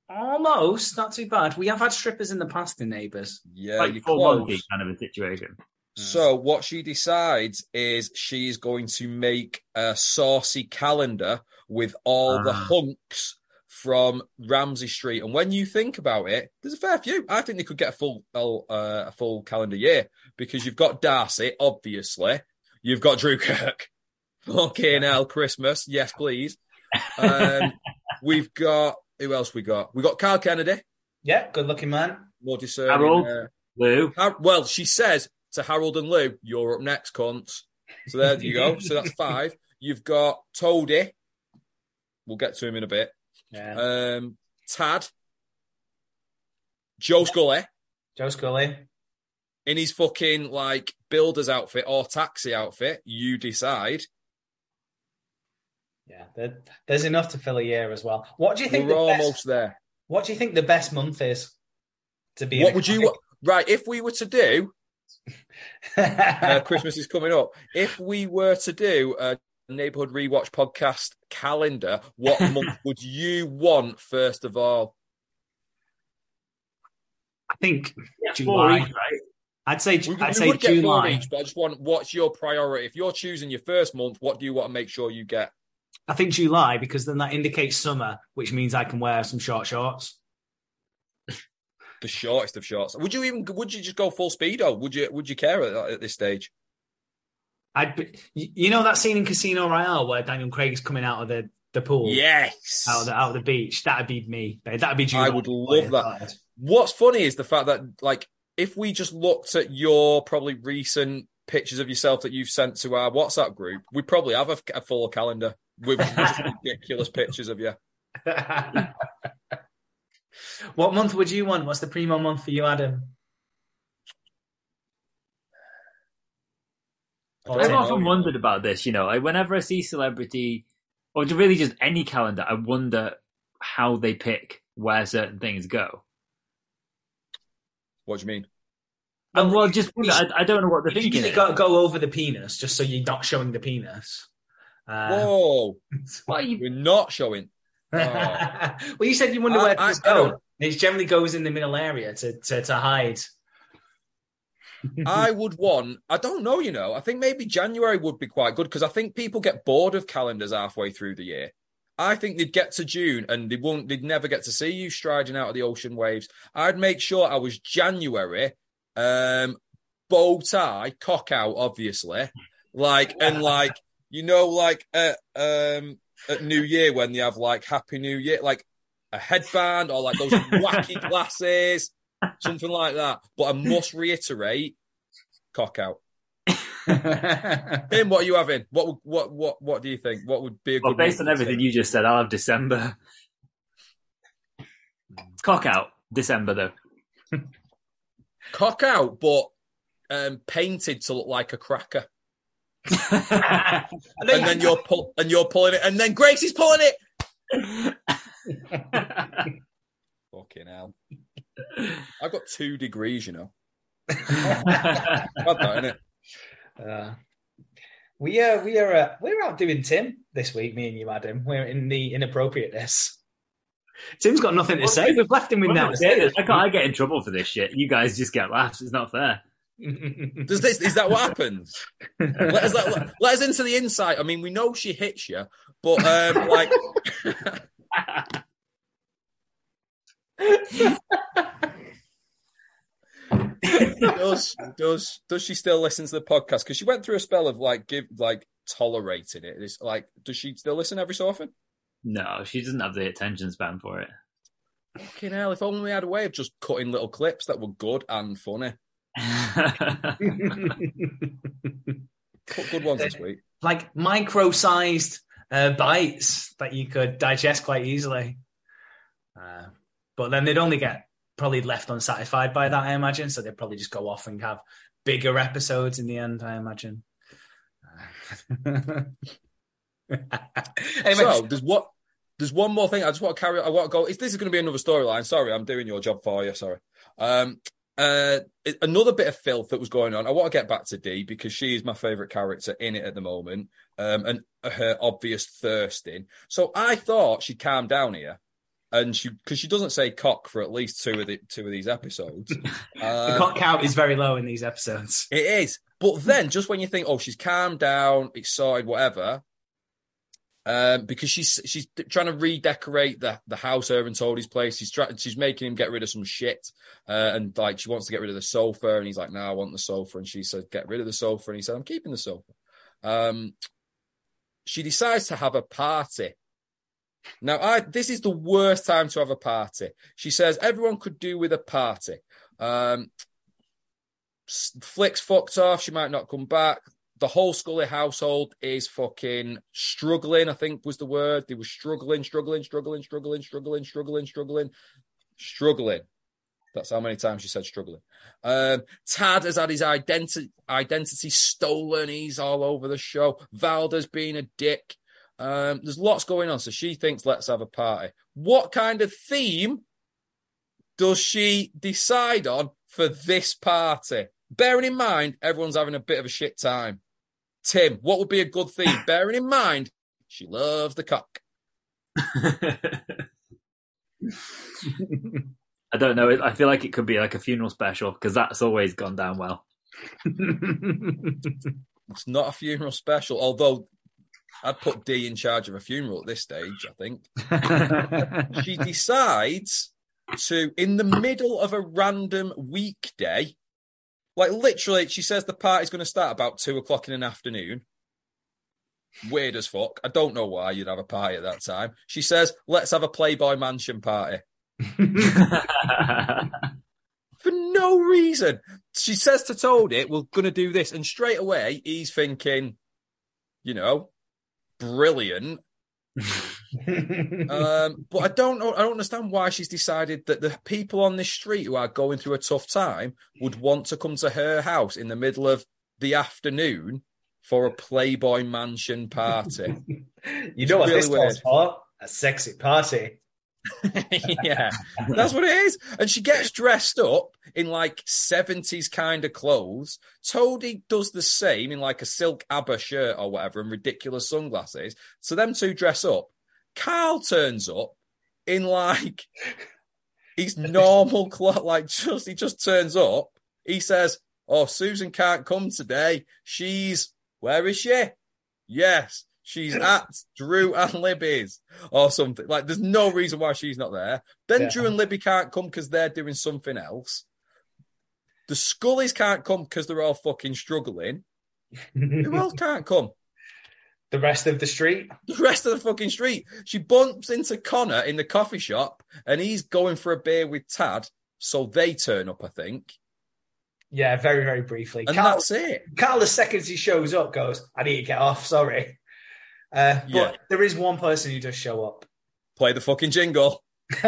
Almost, not too bad. We have had strippers in the past in Neighbours. Yeah, like you're full close. monkey kind of a situation. So what she decides is she is going to make a saucy calendar with all the Ah. hunks from Ramsay Street. And when you think about it, there's a fair few. I think they could get a full uh, a full calendar year because you've got Darcy, obviously. You've got Drew Kirk. Fucking hell, Christmas. Yes, please. Um, we've got who else? We got we got Carl Kennedy, Yeah, good looking man. more discerning. Harold. uh, Lou. Har- well, she says to Harold and Lou, "You're up next, cunts." So there you go. So that's five. You've got Toadie. We'll get to him in a bit. Yeah. Um, Tad, Joe Scully Joe Scully. in his fucking like builder's outfit or taxi outfit. You decide. Yeah, there, there's enough to fill a year as well. What do you think? We're the best- there. what do you think the best month is to be? What would you right if we were to do? Uh, Christmas is coming up. If we were to do a neighborhood rewatch podcast calendar, what month would you want first of all? I think Yeah, July. four each, right? I'd say We, I'd we say would get four July. each, but I just want what's your priority? If you're choosing your first month, what do you want to make sure you get? I think July because then that indicates summer, which means I can wear some short shorts. The shortest of shorts. Would you even? Would you just go full speed, or Would you? Would you care at, at this stage? I'd be, you you know that scene in Casino Royale where Daniel Craig's coming out of the, the pool, Yes. out of the out of the beach. That'd be me. That'd be July. I would love that. What's funny is the fact that, like, if we just looked at your probably recent pictures of yourself that you've sent to our WhatsApp group, we probably have a, a full calendar with ridiculous pictures of you. what month would you want? What's the primo month for you, Adam? I don't I've know. often wondered about this, you know, like whenever I see celebrity or really just any calendar, I wonder how they pick where certain things go. What do you mean? And Well, well, just wonder, I, I don't know what they're You thinking. usually is. go, go over the penis just so you're not showing the penis. Uh, Whoa, What are you- we're not showing. Well, you said you wonder I- where I- to go. It generally goes in the middle area to, to, to hide. I would want. I don't know. You know, I think maybe January would be quite good because I think people get bored of calendars halfway through the year. I think they'd get to June and they won't. They'd never get to see you striding out of the ocean waves. I'd make sure I was January, um, bow tie, cock out, obviously, like and like you know, like at um at New Year when they have like Happy New Year, like a headband or like those wacky glasses, something like that. But I must reiterate, cock out. Tim, what are you having? What what what what do you think? What would be a good? well, based on everything you just said, I'll have December. Cock out December though. cock out, but um, painted to look like a cracker, and and then you're pull and you're pulling it, and then Grace is pulling it. Fucking hell! I've got two degrees, you know. Bad that, innit? Uh, we uh, we are uh, we're out doing Tim this week. Me and you, Adam. We're in the inappropriateness. Tim's got nothing to say. We've left him with Well, nothing to say. I can't I get in trouble for this shit. You guys just get laughs. It's not fair. Does this is that what happens? let us let, let us into the insight. I mean, we know she hits you, but um, like, does does does she still listen to the podcast? Because she went through a spell of like give like tolerating it. It's like, does she still listen every so often? No, she doesn't have the attention span for it. Fucking hell! If only we had a way of just cutting little clips that were good and funny. Good ones this week. like micro-sized uh, bites that you could digest quite easily. Uh, but then they'd only get probably left unsatisfied by that, I imagine. So they'd probably just go off and have bigger episodes in the end, I imagine. Anyway, So there's what there's one more thing. I just want to carry. I want to go. Is this is going to be another storyline. Sorry, I'm doing your job for you. Sorry. Um, uh, another bit of filth that was going on. I want to get back to Dee because she is my favorite character in it at the moment. Um, and her obvious thirsting. So I thought she'd calm down here, and she because she doesn't say cock for at least two of the two of these episodes. the cock count is very low in these episodes. it is. But then, just when you think, oh, she's calmed down, it's sorted, whatever, um, because she's she's trying to redecorate the the house over in Toadie's place. She's trying, she's making him get rid of some shit, uh, and like she wants to get rid of the sofa, and he's like, "No, I want the sofa," and she said, "Get rid of the sofa," and he said, "I'm keeping the sofa." Um, she decides to have a party Now, I this is the worst time to have a party. She says everyone could do with a party. Um, Flick's fucked off. She might not come back. The whole Scully household is fucking struggling. I think was the word. They were struggling, struggling, struggling, struggling, struggling, struggling, struggling, struggling. That's how many times she said struggling. Um, Tad has had his identity identity stolen. He's all over the show. Valda's being a dick. Um, there's lots going on. So she thinks, let's have a party. What kind of theme does she decide on for this party? Bearing in mind, everyone's having a bit of a shit time. Tim, what would be a good theme? Bearing in mind, she loves the cock. I don't know. I feel like it could be like a funeral special because that's always gone down well. It's not a funeral special, although I'd put Dee in charge of a funeral at this stage, I think. she decides to, in the middle of a random weekday, like literally, she says the party's going to start about two o'clock in an afternoon. Weird as fuck. I don't know why you'd have a party at that time. She says, let's have a Playboy Mansion party. For no reason. She says to Toadie, we're going to do this. And straight away, he's thinking, you know, brilliant. um, but I don't know. I don't understand why she's decided that the people on this street who are going through a tough time would want to come to her house in the middle of the afternoon for a Playboy Mansion party. you know what really this weird. for? A sexy party. yeah, that's what it is. And she gets dressed up in like 70s kind of clothes. Toadie does the same in like a silk ABBA shirt or whatever and ridiculous sunglasses. So them two dress up. Carl turns up in like his normal clothes, like just he just turns up. He says, Oh, Susan can't come today. She's where is she? Yes, she's at Drew and Libby's or something. Like, there's no reason why she's not there. Then Yeah. Drew and Libby can't come because they're doing something else. The Scullies can't come because they're all fucking struggling. Who else can't come? The rest of the street. The rest of the fucking street. She bumps into Connor in the coffee shop and he's going for a beer with Tad. So they turn up, I think. Yeah, very, very briefly. And Carl, that's it. Carl, the second he shows up, goes, I need to get off, sorry. Uh, but Yeah. there is one person who does show up. Play the fucking jingle.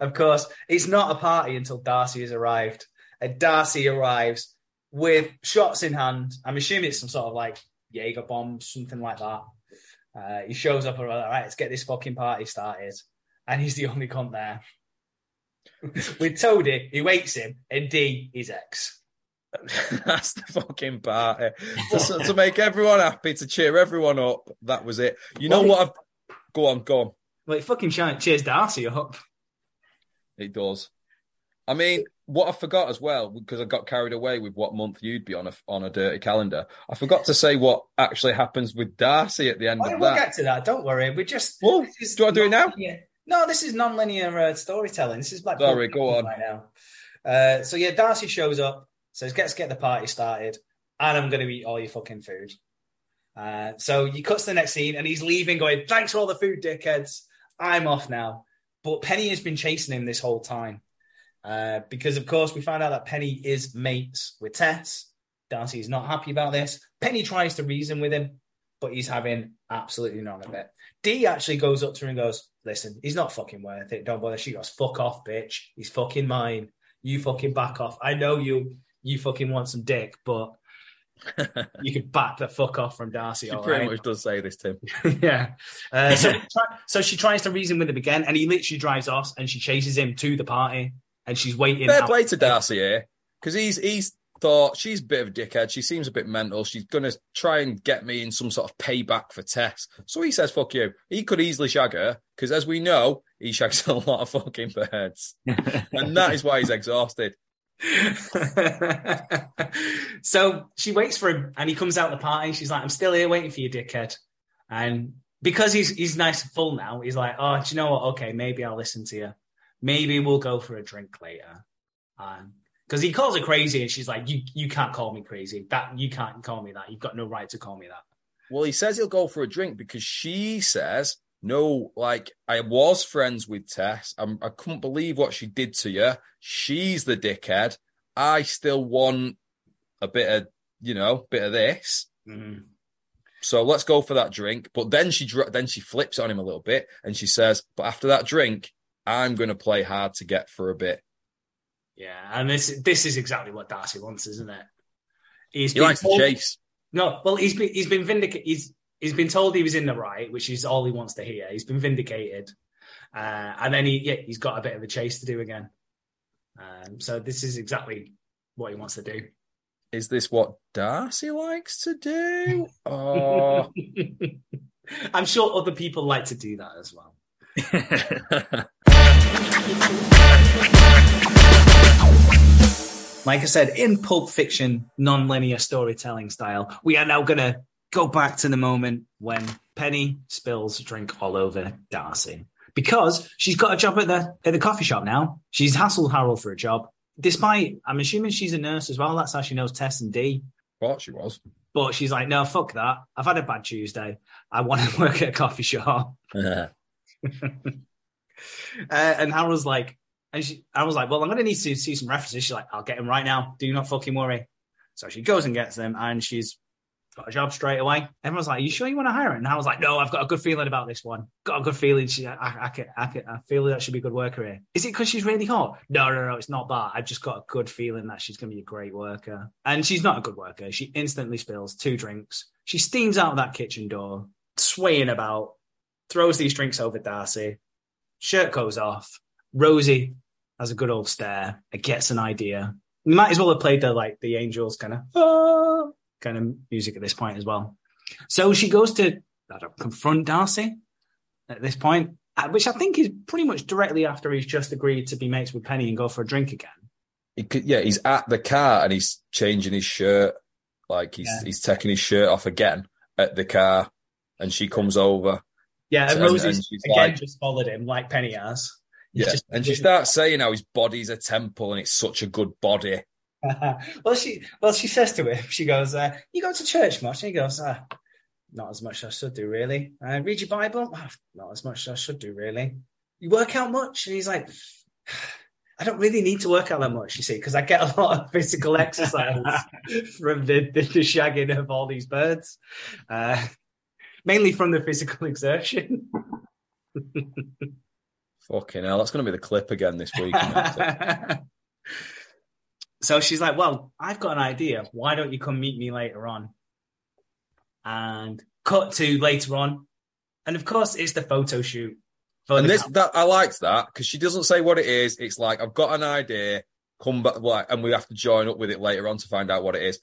of course, it's not a party until Darcy has arrived. And Darcy arrives with shots in hand. I'm assuming it's some sort of like Jaeger bombs, something like that. Uh, he shows up and all right, let's get this fucking party started. And he's the only cunt there. with Toadie, he hates him, and Dee, is ex. That's the fucking party. to, to make everyone happy, to cheer everyone up. That was it. You know Well, what? I've... Go on, go on. Well, it fucking cheers Darcy up. It does. I mean, what I forgot as well, because I got carried away with what month you'd be on a on a dirty calendar. I forgot to say what actually happens with Darcy at the end Oh, of we'll that. get to that. Don't worry. We just. Well, do I do it now? No, this is non-linear uh, storytelling. This is like Sorry, go on. right now. Uh, so yeah, Darcy shows up, says, "Let's get the party started, and I'm going to eat all your fucking food." Uh, so he cuts to the next scene, and he's leaving, going, "Thanks for all the food, dickheads. I'm off now." But Penny has been chasing him this whole time uh, because, of course, we find out that Penny is mates with Tess. Darcy is not happy about this. Penny tries to reason with him, but he's having absolutely none of it. Dee actually goes up to her and goes, Listen, he's not fucking worth it. Don't bother. She goes, Fuck off, bitch. He's fucking mine. You fucking back off. I know you you fucking want some dick, but you can back the fuck off from Darcy. She pretty right? much does say this, Tim. yeah. Uh, so, so she tries to reason with him again, and he literally drives off and she chases him to the party and she's waiting. Fair out- play to Darcy here, because he's he's thought she's a bit of a dickhead. She seems a bit mental. She's gonna try and get me in some sort of payback for Tess. So he says, "Fuck you." He could easily shag her because, as we know, he shags a lot of fucking birds, and that is why he's exhausted. so she waits for him and he comes out the party. She's like, I'm still here waiting for you, dickhead. And because he's he's nice and full now, he's like, Oh, do you know what? Okay, maybe I'll listen to you. Maybe we'll go for a drink later. Because he calls her crazy and she's like, You you can't call me crazy. That you can't call me that. You've got no right to call me that. Well, he says he'll go for a drink because she says, no, like I was friends with Tess. I'm, I couldn't believe what she did to you. She's the dickhead. I still want a bit of, you know, bit of this. Mm. So let's go for that drink. But then she then she flips on him a little bit and she says, "But after that drink, I'm going to play hard to get for a bit." Yeah, and this this is exactly what Darcy wants, isn't it? He's He likes to told- chase. No, well, he's been he's been vindicated. He's he's been told he was in the right, which is all he wants to hear. He's been vindicated, uh, and then he yeah, he's got a bit of a chase to do again. Um, so this is exactly what he wants to do. Is this what Darcy likes to do? Oh, I'm sure other people like to do that as well. Like I said, in Pulp Fiction, non-linear storytelling style, we are now going to go back to the moment when Penny spills drink all over Darcy because she's got a job at the at the coffee shop now. She's hassled Harold for a job, despite I'm assuming she's a nurse as well. That's how she knows Tess and Dee. thought she was. But she's like, no, fuck that. I've had a bad Tuesday. I want to work at a coffee shop. Uh, and Harold's like, and she, I was like, well, I'm going to need to see some references. She's like, I'll get them right now. Do not fucking worry. So she goes and gets them, and she's got a job straight away. Everyone's like, "Are you sure you want to hire her?" And I was like, "No, I've got a good feeling about this one. Got a good feeling. She, I, I, can, I, can, I feel that she'll be a good worker here. Is it because she's really hot? No, no, no, it's not that. I've just got a good feeling that she's going to be a great worker. And she's not a good worker. She instantly spills two drinks. She steams out of that kitchen door, swaying about, throws these drinks over Darcy. Shirt goes off. Rosie has a good old stare. It gets an idea. You might as well have played the like the angels kind of ah, kind of music at this point as well. So she goes to confront Darcy at this point, uh, which I think is pretty much directly after he's just agreed to be mates with Penny and go for a drink again. He could, yeah, he's at the car and he's changing his shirt, like he's Yeah. he's taking his shirt off again at the car, and she comes over. Yeah, and And- Rosie's and again like- just followed him like Penny has. He's Yeah, just- and she starts saying how his body's a temple and it's such a good body. well, she well she says to him, she goes, uh, "You go to church much?" And he goes, uh, "Not as much as I should do, really. Uh, read your Bible? "Ah, Not as much as I should do, really. You work out much?" And he's like, "I don't really need to work out that much, you see, because I get a lot of physical exercise from the, the, the shagging of all these birds, uh, mainly from the physical exertion." Fucking hell, that's going to be the clip again this week. so she's like, Well, I've got an idea. Why don't you come meet me later on? And cut to later on. And of course, it's the photo shoot. For and this that I liked that because she doesn't say what it is. It's like I've got an idea, come back, like, and we have to join up with it later on to find out what it is.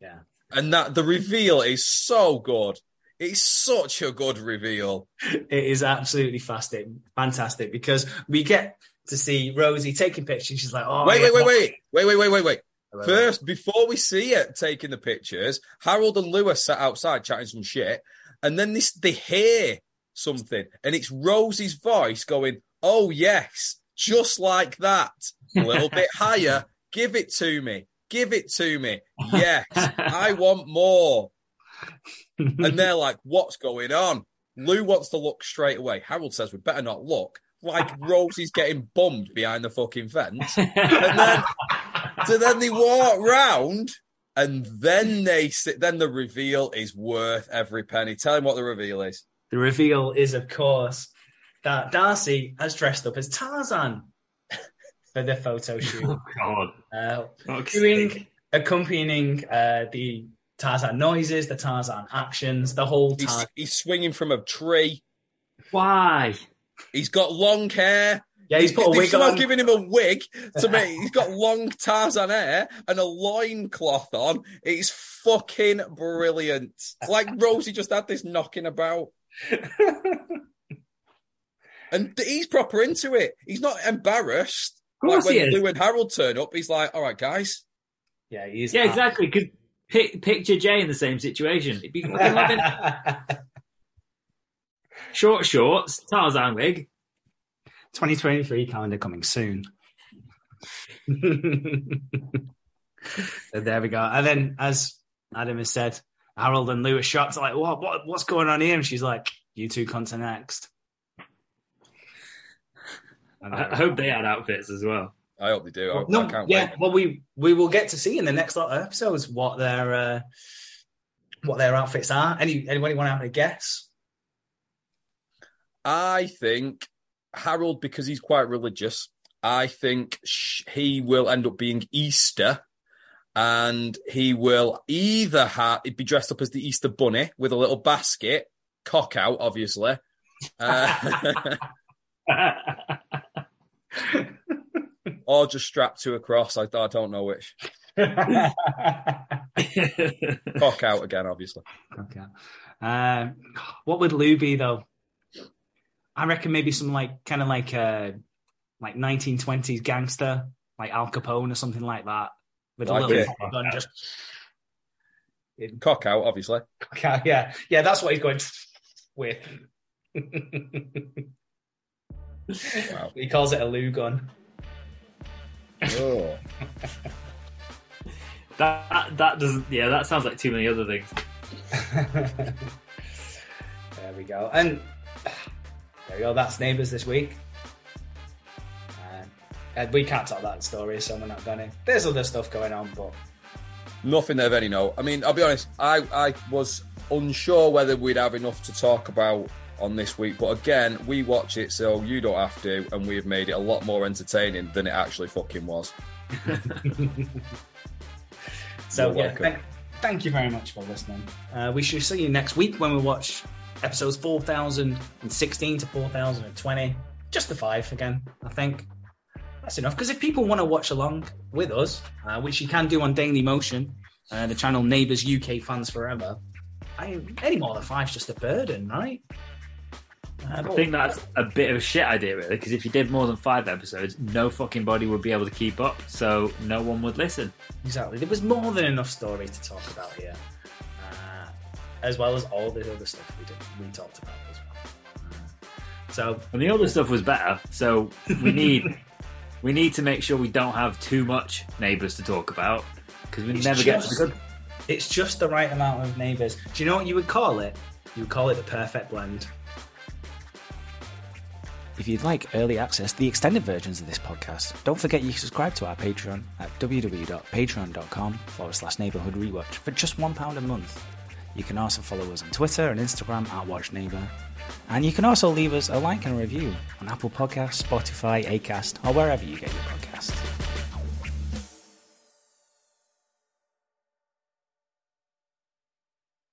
Yeah. And that the reveal is so good. It's such a good reveal. it is absolutely fantastic, fantastic because we get to see Rosie taking pictures. She's like, Oh, wait, wait, wait, wait, wait, wait, wait, wait, wait. First, before we see it taking the pictures, Harold and Lewis sat outside chatting some shit, and then this they hear something, and it's Rosie's voice going, "Oh yes, just like that, a little bit higher. Give it to me, give it to me. Yes, I want more." And they're like, "What's going on?" Lou wants to look straight away. Harold says, "We better not look." Like Rosie's getting bummed behind the fucking fence. And then, so then they walk round, and then they sit. Then the reveal is worth every penny. Tell him what the reveal is. The reveal is, of course, that Darcy has dressed up as Tarzan for the photo shoot. Oh, God. Uh, doing accompanying uh, the Tarzan noises, the Tarzan actions, the whole He's, Tarzan. he's swinging from a tree. Why? He's got long hair. Yeah, he's put a They've wig on. given him a wig to make. He's got long Tarzan hair and a loincloth on. It's fucking brilliant. It's like Rosie just had this knocking about. And he's proper into it. He's not embarrassed. Of course like he when is. Lou and Harold turn up, he's like, all right, guys. yeah, he's Yeah, exactly. Because pic- picture Jay in the same situation. He'd be short shorts, Tarzan wig. 2023 calendar coming soon. so there we go. And then, as Adam has said, Harold and Lou are shocked, like, what, what, what's going on here? And she's like, you two come to next. I I hope they had outfits as well. I hope they do. I, no, I yeah. wait. Well, we we will get to see in the next lot of episodes what their uh, what their outfits are. Any anybody want to have a guess? I think Harold, because he's quite religious, I think sh- he will end up being Easter. And he will either ha- he'd be dressed up as the Easter bunny with a little basket, cock out, obviously. Uh, or just strapped to a cross. I, I don't know which. Cock out again, obviously. okay. Um, what would Lou be though? I reckon maybe some like kind of like a like 1920s gangster, like Al Capone or something like that, with Like a little it. gun. Just Cock out, obviously. okay, yeah, yeah. That's what he's going with. Wow. he calls it a Lou gun. Oh. that that doesn't. Yeah, that sounds like too many other things. there we go. And there we go. That's Neighbours this week. Uh, we can't tell that story, so we're not going to. There's other stuff going on, but Nothing of any note. I mean, I'll be honest, I, I was unsure whether we'd have enough to talk about on this week, but again, we watch it so you don't have to, and we have made it a lot more entertaining than it actually fucking was. so yeah. Thank, thank you very much for listening. Uh, we shall see you next week when we watch episodes 4016 to 4020. Just the five again, I think. That's enough. Because if people want to watch along with us, uh, which you can do on Daily Motion, uh, the channel Neighbours UK Fans Forever, I, any more than five's just a burden, right? I think that's a bit of a shit idea, really, because if you did more than five episodes, no fucking body would be able to keep up, so no one would listen. Exactly. There was more than enough story to talk about here, uh, as well as all the other stuff we did we talked about as well. Uh, so And the other stuff was better, so we need we need to make sure we don't have too much neighbours to talk about because we It's never get to the good. it's just the right amount of neighbours. Do you know what you would call it? You would call it the perfect blend. If you'd like early access to the extended versions of this podcast, don't forget you can subscribe to our Patreon at www.patreon.com forward slash neighborhood rewatch for just £1 a month. You can also follow us on Twitter and Instagram at Watch Neighbor. And you can also leave us a like and a review on Apple Podcasts, Spotify, Acast, or wherever you get your podcasts.